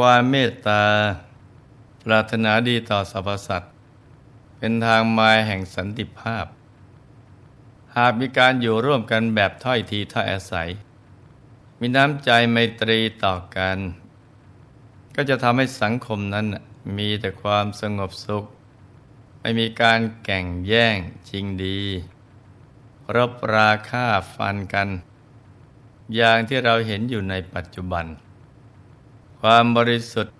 ความเมตตา ปรารถนาดีต่อสรรพสัตว์ เป็นทางมาแห่งสันติภาพ หากมีการอยู่ร่วมกันแบบถ้อยทีถ้อยอาศัย มีน้ำใจไมตรีต่อกัน ก็จะทำให้สังคมนั้นมีแต่ความสงบสุข ไม่มีการแก่งแย่งชิงดี รบราค่าฟันกัน อย่างที่เราเห็นอยู่ในปัจจุบัน ความบริสุทธิ์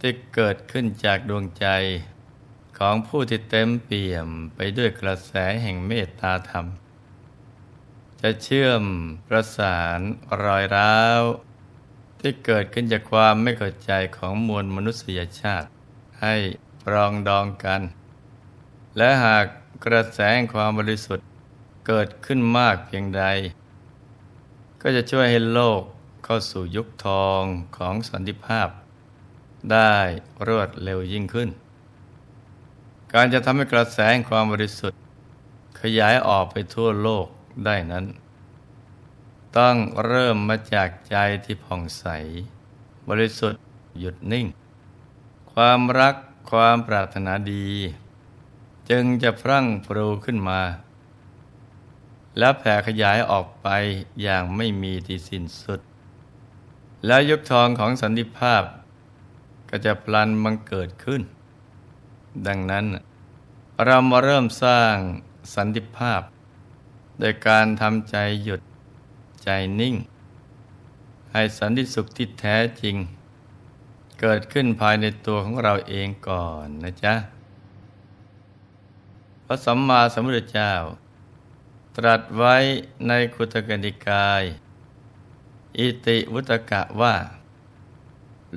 ที่เกิดขึ้นจากดวงใจของผู้ที่เต็มเปี่ยมไปด้วยกระแสแห่งเมตตาธรรม จะเชื่อมประสานรอยร้าว ที่เกิดขึ้นจากความไม่เข้าใจของมวลมนุษยชาติ ให้ปรองดองกัน และหากกระแสแห่งความบริสุทธิ์เกิดขึ้นมากเพียงใด ก็จะช่วยให้โลก เข้าสู่ยุคทองของสันติภาพ ได้รวดเร็วยิ่งขึ้น การจะทำให้กระแสงความบริสุทธิ์ ขยายออกไปทั่วโลกได้นั้น ต้องเริ่มมาจากใจที่ผ่องใส บริสุทธิ์หยุดนิ่ง ความรักความปรารถนาดี จึงจะพรั่งพรูขึ้นมาและแผ่ขยายออกไปอย่างไม่มีที่สิ้นสุด แล้วยุคทองของสันติภาพ ก็จะพลันบังเกิดขึ้น ดังนั้นเรามาเริ่มสร้างสันติภาพ โดยการทำใจหยุดใจนิ่ง ให้สันติสุขที่แท้จริง เกิดขึ้นภายในตัวของเราเองก่อนนะจ๊ะ พระสัมมาสัมพุทธเจ้า ตรัสไว้ในคุตกนิกาย อิติวุตกะว่า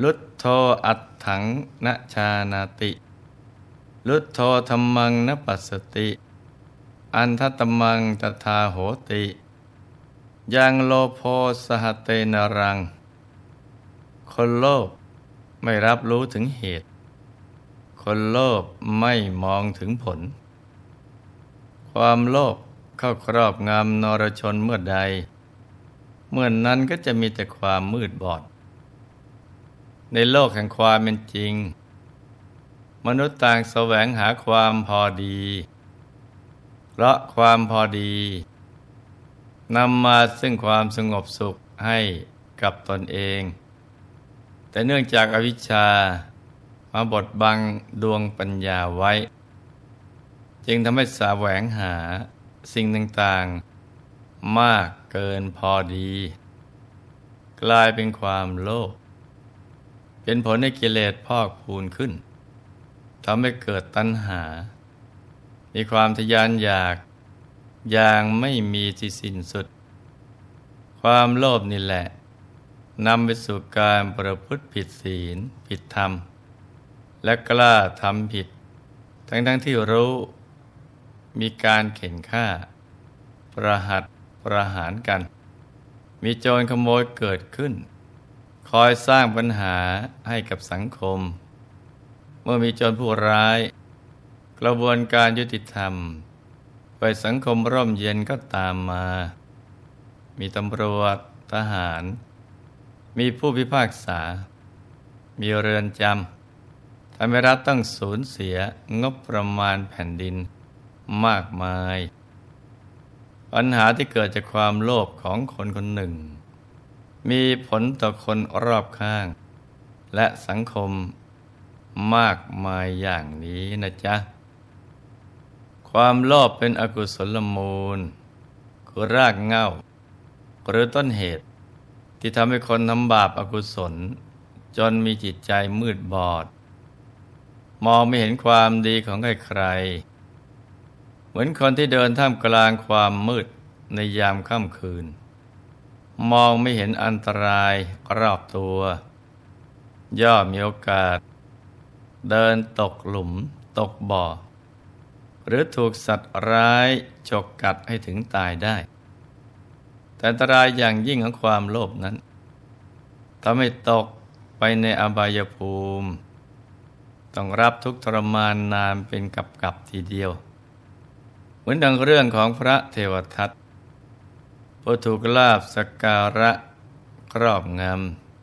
ลุทโธอัตถังนชานาติ ลุทโธธรรมังนปัสสติ อันทัตมังตถาโหติยังโลโพสหเตนรัง คนโลภไม่รับรู้ถึงเหตุ คนโลภไม่มองถึงผล ความโลภเข้าครอบงำนรชนเมื่อใด เมื่อนนั้นก็จะมีแต่ความมืดบอด ในโลกแห่งความเป็นจริง มนุษย์ต่างแสวงหาความพอดี เพราะความพอดีนำมาซึ่งความสงบสุขให้กับตนเอง แต่เนื่องจากอาวิชชามาบดบังดวงปัญญาไว้ จึงทำให้สาแหวงหาสิ่งต่างๆ มากเกินพอดี กลายเป็นความโลภเป็นผลให้กิเลสพอกพูนขึ้นทำให้เกิดตัณหา มีความทยานอยากอย่างไม่มีที่สิ้นสุด ความโลภนี่แหละนำไปสู่การประพฤติผิดศีล ผิดธรรม และกล้าทำผิด ทั้งทั้งที่รู้ มีการเข็นฆ่า ประหัต ประหารกัน มีโจรขโมยเกิดขึ้น คอยสร้างปัญหาให้กับสังคม เมื่อมีโจรผู้ร้าย กระบวนการยุติธรรม ไปสังคมร่มเย็นก็ตามมา มีตำรวจทหาร มีผู้พิพากษา มีเรือนจำทำให้รัฐต้องสูญเสียงบประมาณแผ่นดินมากมาย ปัญหาที่เกิดจากความโลภของคนคนหนึ่ง มีผลต่อคนรอบข้าง และสังคมมากมายอย่างนี้นะจ๊ะ ความโลภเป็นอกุศลมูล คือรากเง้า หรือต้นเหตุ ที่ทำให้คนทำบาปอากุศล จนมีจิตใจมืดบอด มองไม่เห็นความดีของใครๆ มือนคนที่เดินท่ามกลางความมืดในยามค่ำคืน มองไม่เห็นอันตรายรอบตัว ย่อมมีโอกาส เดินตกหลุมตกบ่อ หรือถูกสัตว์ร้ายฉกกัดให้ถึงตายได้ แต่อันตรายอย่างยิ่งของความโลภนั้นทำให้ตกไปในอบายภูมิ ต้องรับทุกทรมานนานเป็นกับกับทีเดียว มือนดังเรื่องของพระเทวทัตผู้ถูกลาบสการะครอบง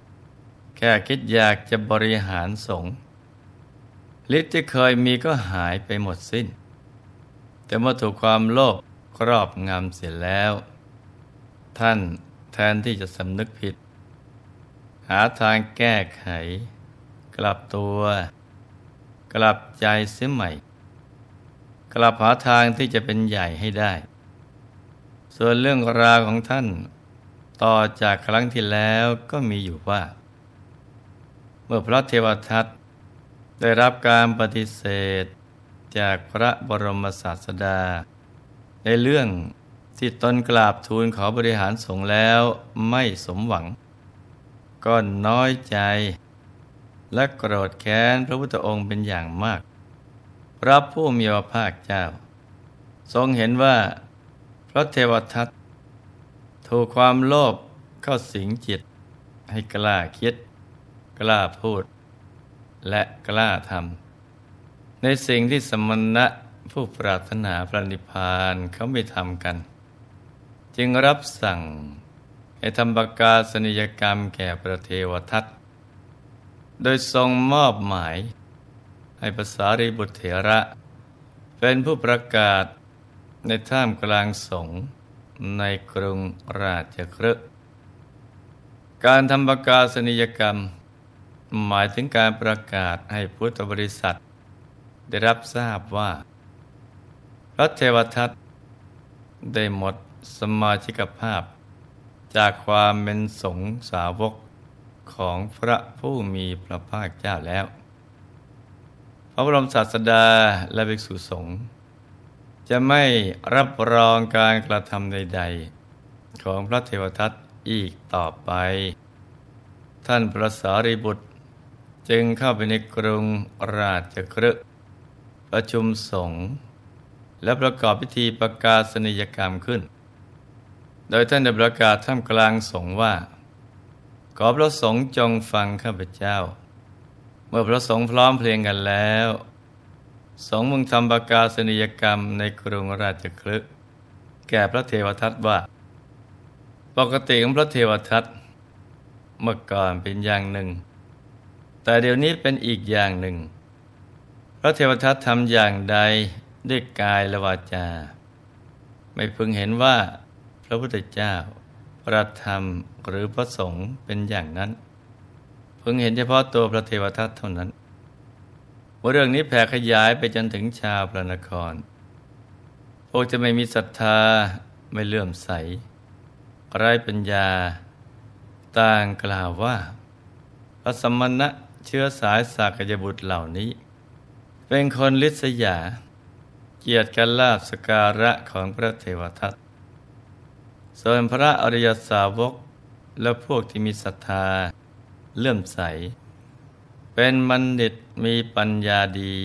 ำแค่คิดอยากจะบริหารสงฆ์ฤทธิ์ที่เคยมีก็หายไปหมดสิ้น แต่เมื่อถูกความโลภครอบงำเสียแล้ว ท่านแทนที่จะสำนึกผิด หาทางแก้ไข กลับตัว กลับใจเสียใหม่ กลับหาทางที่จะเป็นใหญ่ให้ได้ ส่วนเรื่องราวของท่าน ต่อจากครั้งที่แล้วก็มีอยู่ว่า เมื่อพระเทวทัตได้รับการปฏิเสธจากพระบรมศาสดา ในเรื่องที่ตนกราบทูลขอบริหารสงฆ์แล้วไม่สมหวัง ก็น้อยใจ และโกรธแค้นพระพุทธองค์เป็นอย่างมาก พระผู้มีพระภาคเจ้า ทรงเห็นว่าพระเทวทัตถูกความโลภเข้าสิงจิต ให้กล้าคิด กล้าพูด และกล้าทำในสิ่งที่สมณะผู้ปรารถนาพระนิพพานเขาไม่ทำกัน จึงรับสั่งให้ทำประกาศนิยกรรมแก่พระเทวทัตโดยทรงมอบหมาย ให้ภาษาริบุตรเถระ เป็นผู้ประกาศในท่ามกลางสงฆ์ในกรุงราชครึการทำประกาศนียกรรม หมายถึงการประกาศให้พุทธบริษัท ได้รับทราบว่า พระเทวทัตได้หมดสมาชิกภาพ จากความเป็นสงสาวกของพระผู้มีพระภาคเจ้าแล้ว พระบรมศาสดาและภิกษุสงฆ์จะไม่รับรองการกระทำใด ๆ ของพระเทวทัตอีกต่อไป ท่านพระสารีบุตร จึงเข้าไปในกรุงราชครึประชุมสงฆ์และประกอบพิธีประกาศนิยกรรมขึ้น โดยท่านได้ประกาศท่ามกลางสงฆ์ว่า ขอพระสงฆ์จงฟังข้าพเจ้า มื่อพระสงฆ์พร้อมเพลงกันแล้วสองมึงทำประกาศนียกรรมในกรุงราชคลึกแก่พระเทวทัตว่า ปกติของพระเทวทัตเมื่อก่อนเป็นอย่างหนึ่ง แต่เดี๋ยวนี้เป็นอีกอย่างหนึ่ง พระเทวทัตทำอย่างใดด้วยกายและวาจา ไม่พึงเห็นว่าพระพุทธเจ้าพระธรรมหรือพระสงฆ์เป็นอย่างนั้น พึงเห็นเฉพาะตัวพระเทวทัตเท่านั้นว่าเรื่องนี้แผ่ขยายไปจนถึงชาวพระนคร พวกจะไม่มีศรัทธาไม่เลื่อมใสไร้ปัญญา ต่างกล่าวว่า พระสมณะเชื้อสายสากยบุตรเหล่านี้ เป็นคนลิษยา เกียรติกันลาบสการะของพระเทวทัตส่วนพระอริยสาวกและพวกที่มีศรัทธา เลื่อมใส เป็นบัณฑิตมีปัญญาดี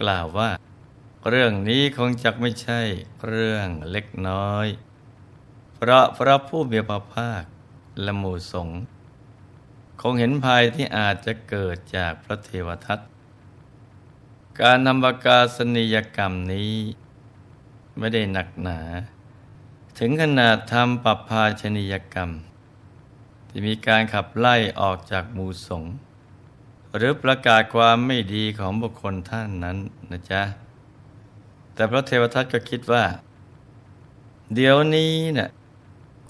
กล่าวว่า เรื่องนี้คงจะไม่ใช่เรื่องเล็กน้อย เพราะพระผู้มีพระภาคและหมู่สงคงเห็นภัยที่อาจจะเกิดจากพระเทวทัตการนำประกาศนียกรรมนี้ไม่ได้หนักหนา ถึงขนาดทำปรับภาชนียกรรม ที่มีการขับไล่ออกจากหมู่สงฆ์หรือประกาศความไม่ดีของบุคคลท่านนั้นนะจ๊ะ แต่พระเทวทัตก็คิดว่า เดี๋ยวนี้เนะ่ย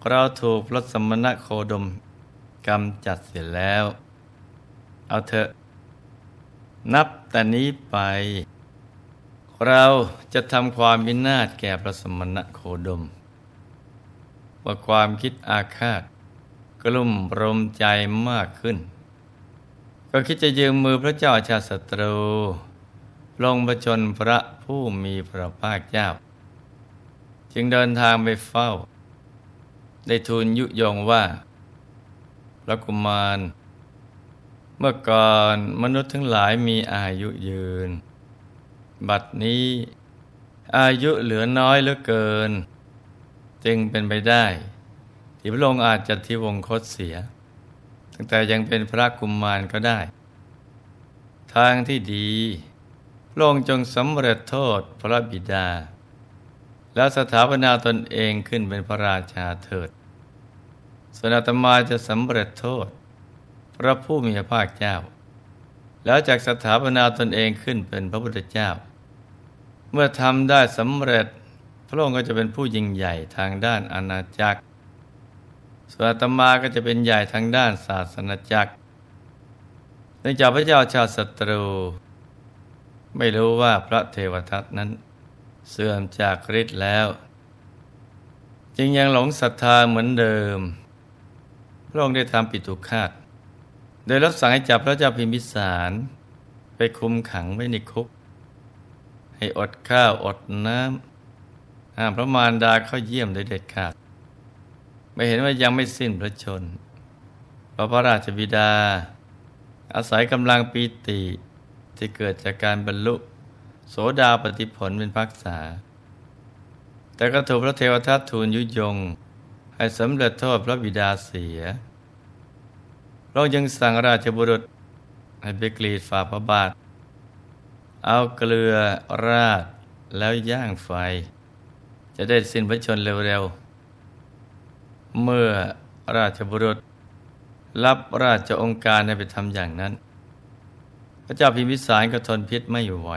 เราถูกพระสมณะโคดมกำจัดเสร็จแล้ว เอาเถอะนับแต่นี้ไป เราจะทำความวินาศแก่พระสมณะโคดม ว่าความคิดอาฆาต ลุ่มรมใจมากขึ้น ก็คิดจะยืมมือพระเจ้าชาติศัตรู ลงประชนพระผู้มีพระภาคเจ้า จึงเดินทางไปเฝ้า ได้ทูลยุยงว่า พระกุมาร เมื่อก่อนมนุษย์ทั้งหลายมีอายุยืน บัดนี้อายุเหลือน้อยเหลือเกิน จึงเป็นไปได้ ที่พระองค์อาจจะทิวงคตเสีย ตั้งแต่ยังเป็นพระกุมมารก็ได้ ทางที่ดีพระองค์จงสำเร็จโทษพระบิดา แล้วสถาปนาตนเองขึ้นเป็นพระราชาเถิดส่วนอาตมาจะสำเร็จโทษพพระผู้มีพระภาคเจ้า แล้วจากสถาปนาตนเองขึ้นเป็นพระพุทธเจ้า เมื่อทำได้สำเร็จ พระองค์ก็จะเป็นผู้ยิ่งใหญ่ทางด้านอาณาจักร ส่วนอาตมาก็จะเป็นใหญ่ทางด้านศาสนาจักรเนื่องจากพระเจ้าชาวศัตรู ไม่รู้ว่าพระเทวทัตนั้นเสื่อมจากฤทธิ์แล้ว จึงยังหลงศรัทธาเหมือนเดิม พระองค์ได้ทำปิตุคาตโดยรับสั่งให้จับพระเจ้าพิมพิสารไปคุมขังไว้ในคุก ให้อดข้าวอดน้ำห้ามพระมารดาเข้าเยี่ยมโดยเด็ดขาด ไม่เห็นว่ายังไม่สิ้นพระชนพระพระราชบิดา อาศัยกำลังปีติที่เกิดจากการบรรลุ โสดาปฏิผลเป็นพักษา แต่ก็ถูกพระเทวทัตทูลยุยง ให้สำเร็จโทษพระบิดาเสียเรายังสั่งราชบุรุษให้ไปกรีดฝ่าพระบาท เอาเกลือราดแล้วย่างไฟ จะได้สิ้นพระชนเร็วๆ เมื่อราชบุรุษ รับราชองค์การให้ไปทำอย่างนั้น พระเจ้าพิมพิสารก็ทนพิษไม่ไหว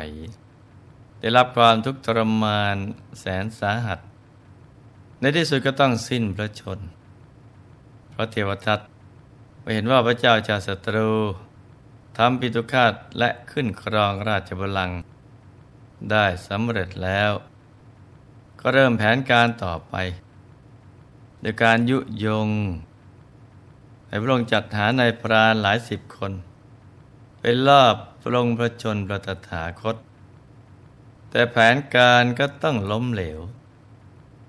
ได้รับความทุกข์ทรมานแสนสาหัส ในที่สุดก็ต้องสิ้นพระชน พระเทวทัตไปเห็นว่าพระเจ้าชาศัตรูทำปิตุคาตและขึ้นครองราชบัลลังก์ได้สำเร็จแล้ว ก็เริ่มแผนการต่อไป โดยการยุยงให้พระองค์จัดหานายพรานหลายสิบคนไปลอบพระองค์พระชนประตถาคต แต่แผนการก็ต้องล้มเหลว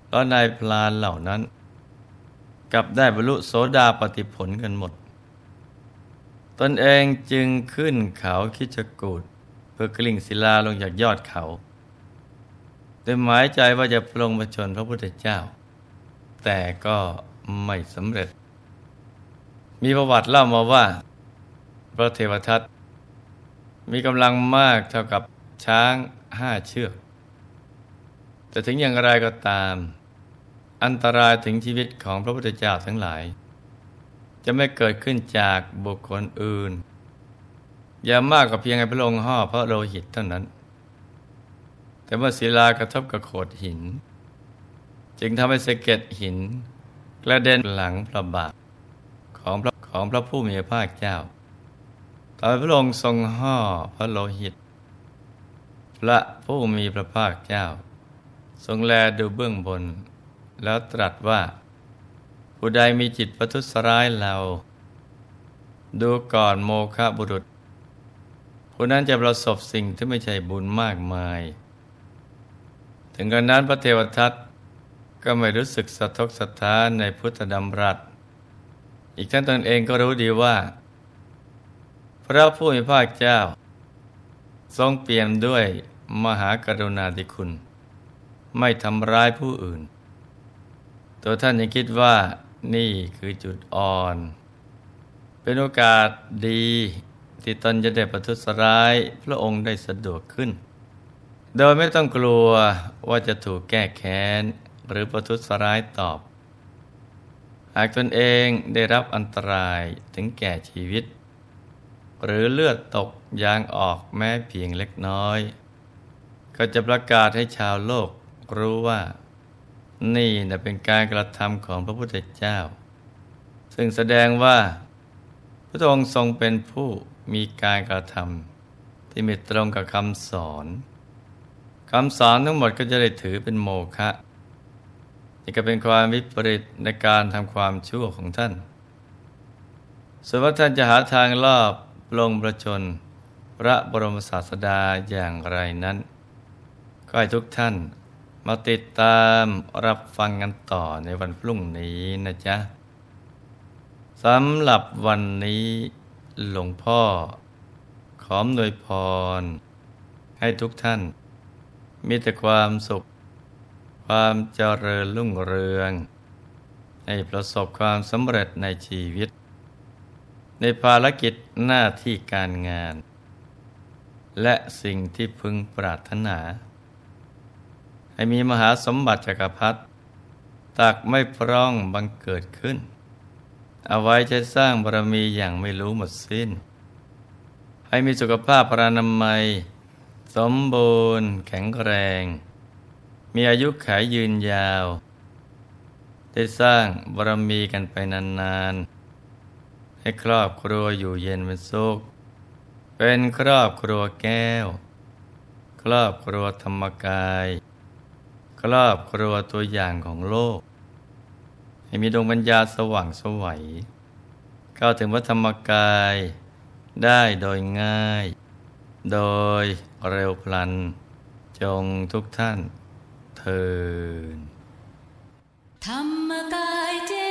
เพราะนายพลานเหล่านั้น กลับได้บรรลุโสดาปฏิผลกันหมด ตนเองจึงขึ้นเขาคิจกูดเพื่อกลิ่งศิลาลงจากยอดเขาโดยหมายใจว่าจะปรงประชนพระพุทธเจ้า แต่ก็ไม่สำเร็จ มีประวัติเล่ามาว่า พระเทวทัตมีกำลังมากเท่ากับช้างห้าเชือก แต่ถึงอย่างไรก็ตาม อันตรายถึงชีวิตของพระพุทธเจ้าทั้งหลาย จะไม่เกิดขึ้นจากบุคคลอื่น อย่ามากกว่าเพียงไอ้พระองค์ห่อพระโลหิตเท่านั้น แต่เมื่อศิลากระทบกับโขดหิน จึงทำให้สะเก็ดหิน กระเด็นหลังพระบาทของพระของพระผู้มีพระภาคเจ้าตอนพระองค์ทรงห่อพระโลหิต พระผู้มีพระภาคเจ้า ทรงแลดูเบื้องบน แล้วตรัสว่า ผู้ใดมีจิตประทุษร้ายเรา ดูก่อนโมฆะบุรุษผู้นั้นจะประสบสิ่งที่ไม่ใช่บุญมากมาย ถึงกระนั้นพระเทวทัต ก็ไม่รู้สึกสะทกสะท้านในพุทธดำรัส อีกทั้งตนเองก็รู้ดีว่า พระผู้มีพระเจ้า ทรงเปี่ยมด้วยมหากรุณาธิคุณ ไม่ทำร้ายผู้อื่น ตัวท่านยังคิดว่านี่คือจุดอ่อน เป็นโอกาสดีที่ตนจะได้ประทุษร้ายพระองค์ได้สะดวกขึ้น โดยไม่ต้องกลัวว่าจะถูกแก้แค้น หรือประทุษร้ายตอบ หากตนเองได้รับอันตรายถึงแก่ชีวิต หรือเลือดตกยางออกแม้เพียงเล็กน้อย ก็จะประกาศให้ชาวโลกรู้ว่า นี่นะเป็นการกระทำของพระพุทธเจ้า ซึ่งแสดงว่า พระองค์ทรงเป็นผู้มีการกระทำที่ไม่ตรงกับคำสอนคำสอนทั้งหมดก็จะได้ถือเป็นโมฆะ นี่ก็เป็นความวิปริตในการทำความชั่วของท่าน ส่วนว่าท่านจะหาทางลอบลงประชน พระบรมศาสดาอย่างไรนั้น ก็ให้ทุกท่านมาติดตามรับฟังกันต่อในวันพรุ่งนี้นะจ๊ะสำหรับวันนี้หลวงพ่อ ขอมนวยพร ให้ทุกท่าน มีแต่ความสุข ความเจริญรุ่งเรือง ให้ประสบความสำเร็จในชีวิต ในภารกิจหน้าที่การงาน และสิ่งที่พึงปรารถนา ให้มีมหาสมบัติจักรพรรดิตักไม่พร่องบังเกิดขึ้น เอาไว้ใช้สร้างบารมีอย่างไม่รู้หมดสิ้น ให้มีสุขภาพพรานามัย สมบูรณ์แข็งแรง มีอายุขายยืนยาว ได้สร้างบารมีกันไปนานๆ ให้ครอบครัวอยู่เย็นเป็นสุข เป็นครอบครัวแก้ว ครอบครัวธรรมกาย ครอบครัวตัวอย่างของโลก ให้มีดวงปัญญาสว่างสวัยเข้าถึงวัธรรมกายได้โดยง่าย โดยเร็วพลัน จงทุกท่าน ทินธรรมกายเจ